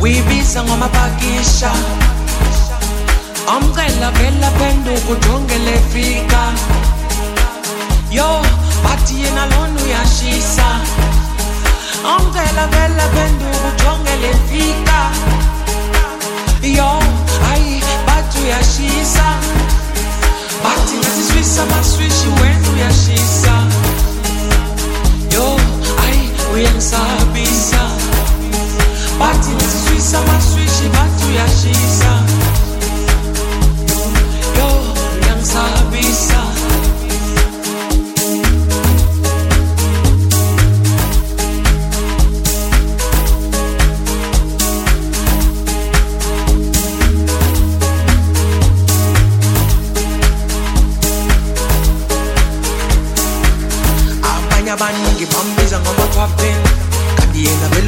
uyibiza ngomapakisha amcela vela phenduka ujongele fika. Yo bathi yena lona uyashisa. Amcela vela phenduka ujongele fika. Yo hayi bathi uyashisa. Bathi ngasiswisa maswishi wena uyashisa. Yo hayi uyangisabisa bathi ngasiswisa maswishi bathi uyashisa yo uyangisabisa abanye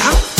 啊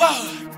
Whoa.